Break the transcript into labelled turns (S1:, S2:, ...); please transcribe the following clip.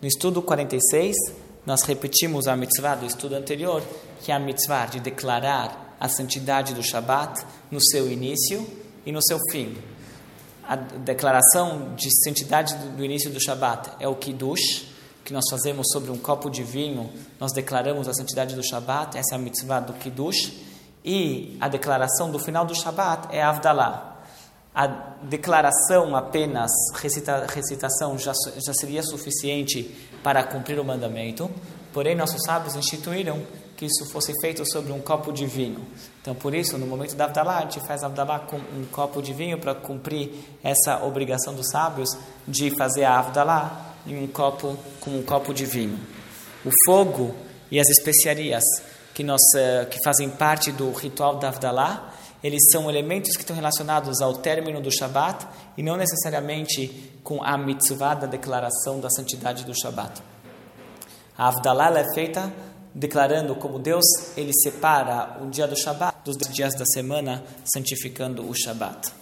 S1: No estudo 46, nós repetimos a mitzvah do estudo anterior, que é a mitzvah de declarar a santidade do Shabat no seu início e no seu fim. A declaração de santidade do início do Shabat é o Kiddush, que nós fazemos sobre um copo de vinho, nós declaramos a santidade do Shabat, essa é a mitzvah do Kiddush, e a declaração do final do Shabat é Avdalah. A declaração apenas, recita, recitação, já, já seria suficiente para cumprir o mandamento, porém nossos sábios instituíram que isso fosse feito sobre um copo de vinho. Então, por isso, no momento da Abdalá, a gente faz Abdalá com um copo de vinho para cumprir essa obrigação dos sábios de fazer a Abdalá em um copo com um copo de vinho. O fogo e as especiarias que, nós, eh, que fazem parte do ritual da Avdalá, eles são elementos que estão relacionados ao término do Shabat e não necessariamente com a mitzvah da declaração da santidade do Shabat. A Avdalá é feita declarando como Deus ele separa o dia do Shabat dos dias da semana, santificando o Shabat.